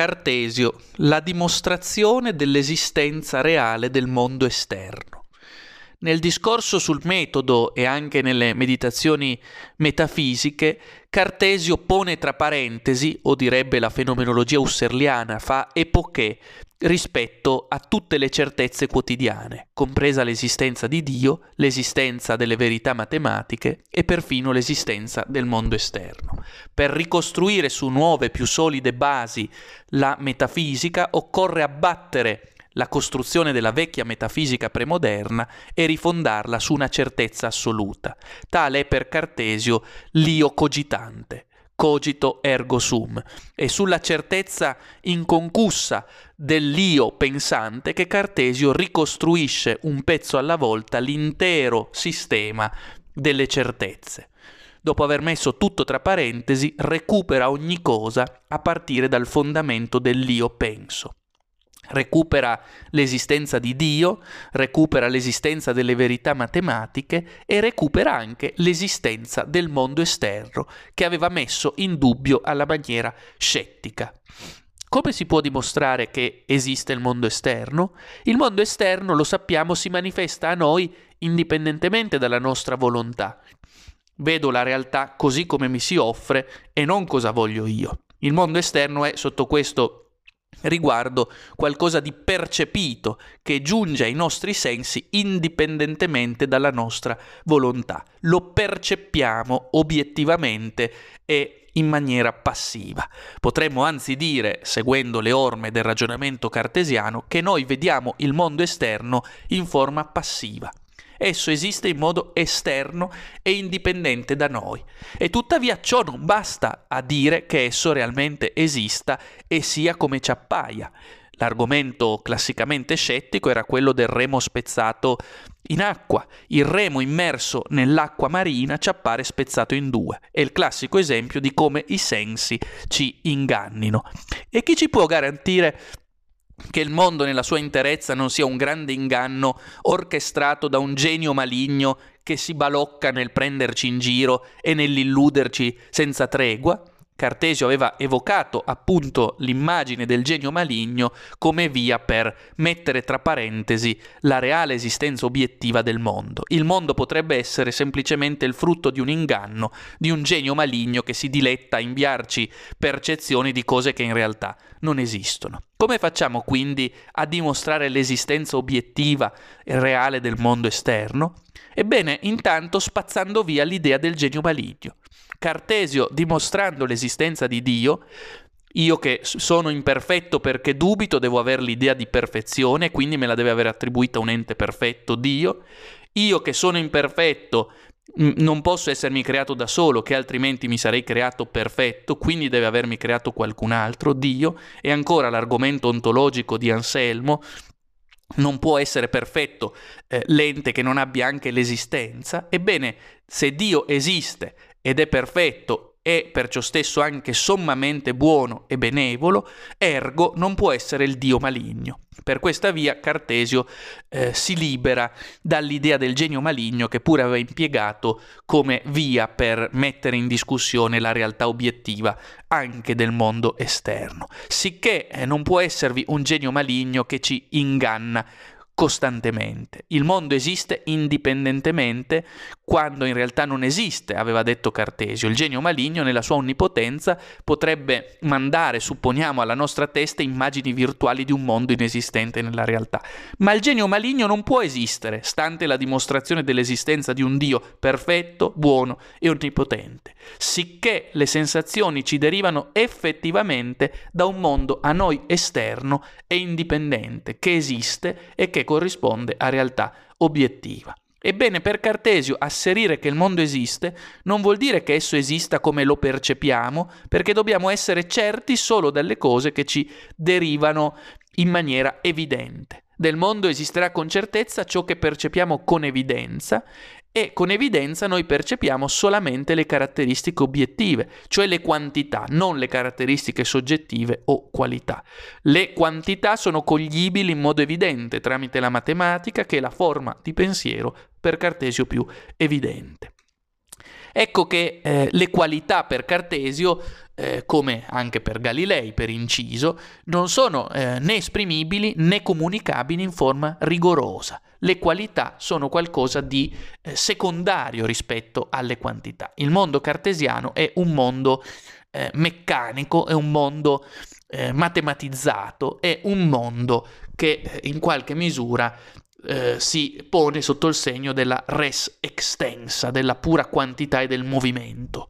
Cartesio, la dimostrazione dell'esistenza reale del mondo esterno. Nel discorso sul metodo e anche nelle meditazioni metafisiche, Cartesio pone tra parentesi, o direbbe la fenomenologia husserliana, fa epoché rispetto a tutte le certezze quotidiane, compresa l'esistenza di Dio, l'esistenza delle verità matematiche e perfino l'esistenza del mondo esterno. Per ricostruire su nuove, più solide basi la metafisica occorre abbattere la costruzione della vecchia metafisica premoderna e rifondarla su una certezza assoluta. Tale è per Cartesio l'io cogitante, cogito ergo sum, e sulla certezza inconcussa dell'io pensante che Cartesio ricostruisce un pezzo alla volta l'intero sistema delle certezze. Dopo aver messo tutto tra parentesi, recupera ogni cosa a partire dal fondamento dell'io penso recupera l'esistenza di Dio, recupera l'esistenza delle verità matematiche e recupera anche l'esistenza del mondo esterno che aveva messo in dubbio alla maniera scettica. Come si può dimostrare che esiste il mondo esterno? Il mondo esterno, lo sappiamo, si manifesta a noi indipendentemente dalla nostra volontà. Vedo la realtà così come mi si offre e non cosa voglio io. Il mondo esterno è sotto questo riguardo qualcosa di percepito che giunge ai nostri sensi indipendentemente dalla nostra volontà. Lo percepiamo obiettivamente e in maniera passiva. Potremmo anzi dire, seguendo le orme del ragionamento cartesiano, che noi vediamo il mondo esterno in forma passiva esso esiste in modo esterno e indipendente da noi. E tuttavia ciò non basta a dire che esso realmente esista e sia come ci appaia. L'argomento classicamente scettico era quello del remo spezzato in acqua. Il remo immerso nell'acqua marina ci appare spezzato in due. È il classico esempio di come i sensi ci ingannino. E chi ci può garantire che il mondo nella sua interezza non sia un grande inganno orchestrato da un genio maligno che si balocca nel prenderci in giro e nell'illuderci senza tregua? Cartesio aveva evocato appunto l'immagine del genio maligno come via per mettere tra parentesi la reale esistenza obiettiva del mondo. Il mondo potrebbe essere semplicemente il frutto di un inganno, di un genio maligno che si diletta a inviarci percezioni di cose che in realtà non esistono. Come facciamo quindi a dimostrare l'esistenza obiettiva e reale del mondo esterno? Ebbene, intanto spazzando via l'idea del genio maligno. Cartesio dimostrando l'esistenza di Dio, io che sono imperfetto perché dubito, devo avere l'idea di perfezione, quindi me la deve aver attribuita un ente perfetto, Dio. Io che sono imperfetto non posso essermi creato da solo, che altrimenti mi sarei creato perfetto, quindi deve avermi creato qualcun altro, Dio. E ancora l'argomento ontologico di Anselmo, non può essere perfetto eh, l'ente che non abbia anche l'esistenza. Ebbene, se Dio esiste ed è perfetto e perciò stesso anche sommamente buono e benevolo, ergo non può essere il Dio maligno. Per questa via Cartesio eh, si libera dall'idea del genio maligno che pure aveva impiegato come via per mettere in discussione la realtà obiettiva anche del mondo esterno. Sicché eh, non può esservi un genio maligno che ci inganna costantemente. Il mondo esiste indipendentemente quando in realtà non esiste, aveva detto Cartesio. Il genio maligno nella sua onnipotenza potrebbe mandare, supponiamo, alla nostra testa immagini virtuali di un mondo inesistente nella realtà. Ma il genio maligno non può esistere, stante la dimostrazione dell'esistenza di un Dio perfetto, buono e onnipotente, sicché le sensazioni ci derivano effettivamente da un mondo a noi esterno e indipendente, che esiste e che corrisponde a realtà obiettiva. Ebbene, per Cartesio asserire che il mondo esiste non vuol dire che esso esista come lo percepiamo, perché dobbiamo essere certi solo dalle cose che ci derivano in maniera evidente. Del mondo esisterà con certezza ciò che percepiamo con evidenza e con evidenza noi percepiamo solamente le caratteristiche obiettive, cioè le quantità, non le caratteristiche soggettive o qualità. Le quantità sono coglibili in modo evidente tramite la matematica che è la forma di pensiero per Cartesio più evidente. Ecco che eh, le qualità per Cartesio eh, come anche per Galilei, per inciso, non sono eh, né esprimibili né comunicabili in forma rigorosa. Le qualità sono qualcosa di eh, secondario rispetto alle quantità. Il mondo cartesiano è un mondo eh, meccanico, è un mondo eh, matematizzato, è un mondo che eh, in qualche misura eh, si pone sotto il segno della res extensa, della pura quantità e del movimento.